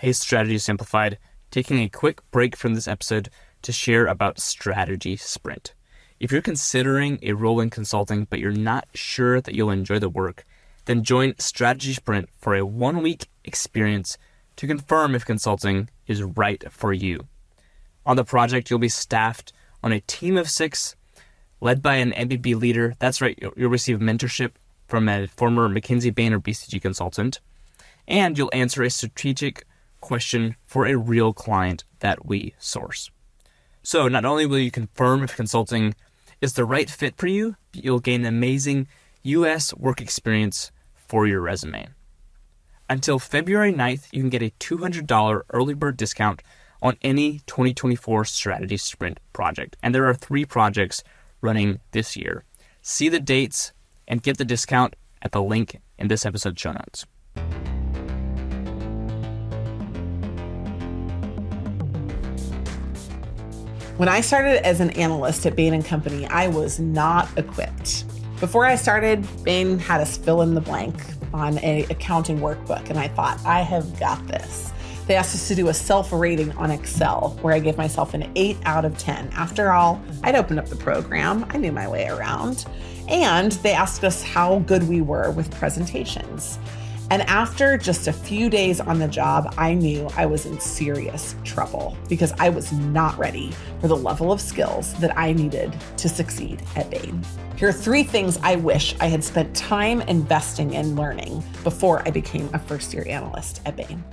Hey, Strategy Simplified, taking a quick break from this episode to share about Strategy Sprint. If you're considering a role in consulting but you're not sure that you'll enjoy the work, then join Strategy Sprint for a one week experience to confirm if consulting is right for you. On the project, you'll be staffed on a team of six, led by an MBB leader. That's right, you'll receive mentorship from a former McKinsey Bain or BCG consultant, and you'll answer a strategic question for a real client that we source. So, not only will you confirm if consulting is the right fit for you, but you'll gain amazing US work experience for your resume. Until February 9th, you can get a $200 early bird discount on any 2024 strategy sprint project. And there are three projects running this year. See the dates and get the discount at the link in this episode's show notes. When I started as an analyst at Bain & Company, I was not equipped. Before I started, Bain had us fill in the blank on a accounting workbook, and I thought, I have got this. They asked us to do a self rating on Excel where I gave myself an 8 out of 10. After all, I'd opened up the program, I knew my way around. And they asked us how good we were with presentations. And after just a few days on the job, I knew I was in serious trouble because I was not ready for the level of skills that I needed to succeed at Bain. Here are three things I wish I had spent time investing in learning before I became a first year analyst at Bain.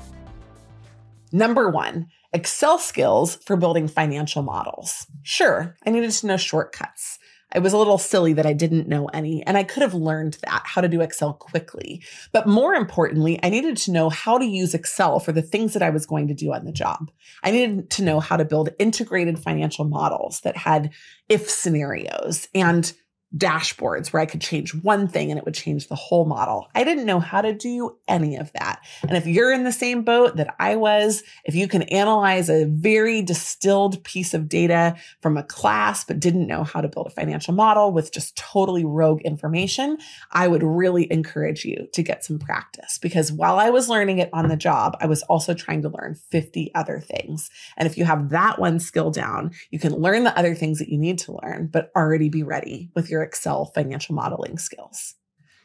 Number one, Excel skills for building financial models. Sure, I needed to know shortcuts. I was a little silly that I didn't know any, and I could have learned that, how to do Excel quickly. But more importantly, I needed to know how to use Excel for the things that I was going to do on the job. I needed to know how to build integrated financial models that had if scenarios and dashboards where I could change one thing and it would change the whole model. I didn't know how to do any of that. And if you're in the same boat that I was, if you can analyze a very distilled piece of data from a class, but didn't know how to build a financial model with just totally rogue information, I would really encourage you to get some practice because while I was learning it on the job, I was also trying to learn 50 other things. And if you have that one skill down, you can learn the other things that you need to learn, but already be ready with your your Excel financial modeling skills.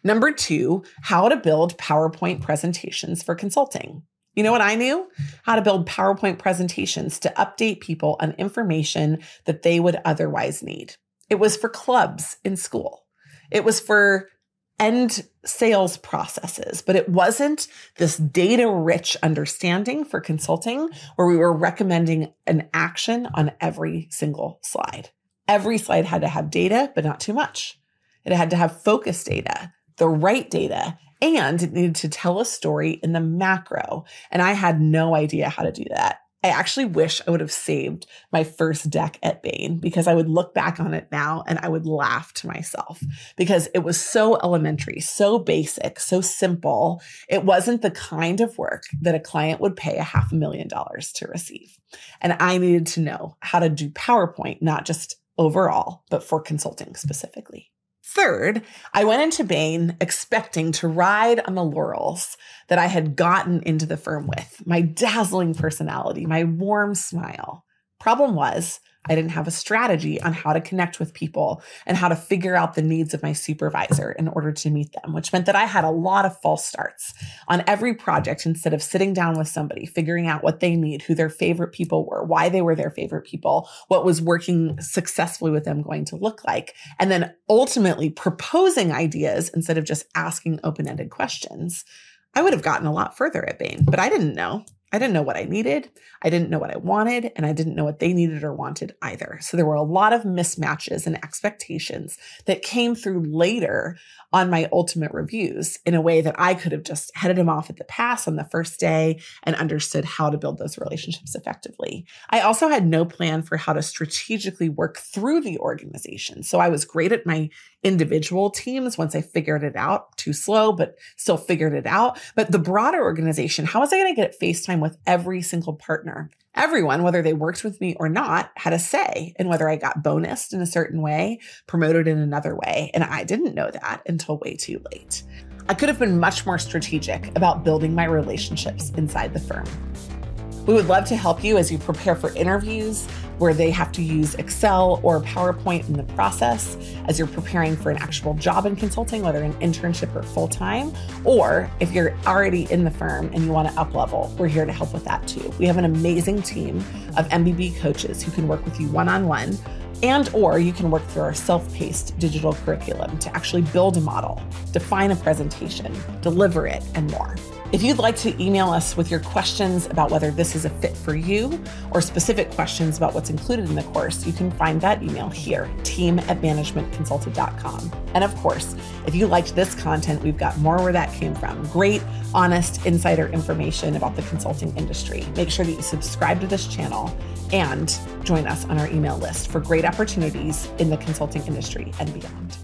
Number two, how to build PowerPoint presentations for consulting. You know what I knew? How to build PowerPoint presentations to update people on information that they would otherwise need. It was for clubs in school. It was for end sales processes, but it wasn't this data rich understanding for consulting where we were recommending an action on every single slide. Every slide had to have data, but not too much. It had to have focus data, the right data, and it needed to tell a story in the macro. And I had no idea how to do that. I actually wish I would have saved my first deck at Bain because I would look back on it now and I would laugh to myself because it was so elementary, so basic, so simple. It wasn't the kind of work that a client would pay a half a million dollars to receive. And I needed to know how to do PowerPoint, not just overall, but for consulting specifically. Third, I went into Bain expecting to ride on the laurels that I had gotten into the firm with my dazzling personality, my warm smile. Problem was, I didn't have a strategy on how to connect with people and how to figure out the needs of my supervisor in order to meet them, which meant that I had a lot of false starts on every project instead of sitting down with somebody, figuring out what they need, who their favorite people were, why they were their favorite people, what was working successfully with them going to look like, and then ultimately proposing ideas instead of just asking open ended questions. I would have gotten a lot further at Bain, but I didn't know. I didn't know what I needed. I didn't know what I wanted, and I didn't know what they needed or wanted either. So there were a lot of mismatches and expectations that came through later on my ultimate reviews in a way that I could have just headed them off at the pass on the first day and understood how to build those relationships effectively. I also had no plan for how to strategically work through the organization. So I was great at my individual teams once I figured it out, too slow, but still figured it out. But the broader organization, how was I going to get FaceTime with every single partner? Everyone, whether they worked with me or not, had a say in whether I got bonused in a certain way, promoted in another way. And I didn't know that until way too late. I could have been much more strategic about building my relationships inside the firm. We would love to help you as you prepare for interviews where they have to use Excel or PowerPoint in the process, as you're preparing for an actual job in consulting, whether an internship or full time, or if you're already in the firm and you want to up level, we're here to help with that too. We have an amazing team of MBB coaches who can work with you one on one and or you can work through our self-paced digital curriculum to actually build a model define a presentation deliver it and more if you'd like to email us with your questions about whether this is a fit for you or specific questions about what's included in the course, you can find that email here, team at managementconsulted.com. And of course, if you liked this content, we've got more where that came from. Great, honest insider information about the consulting industry. Make sure that you subscribe to this channel and join us on our email list for great opportunities in the consulting industry and beyond.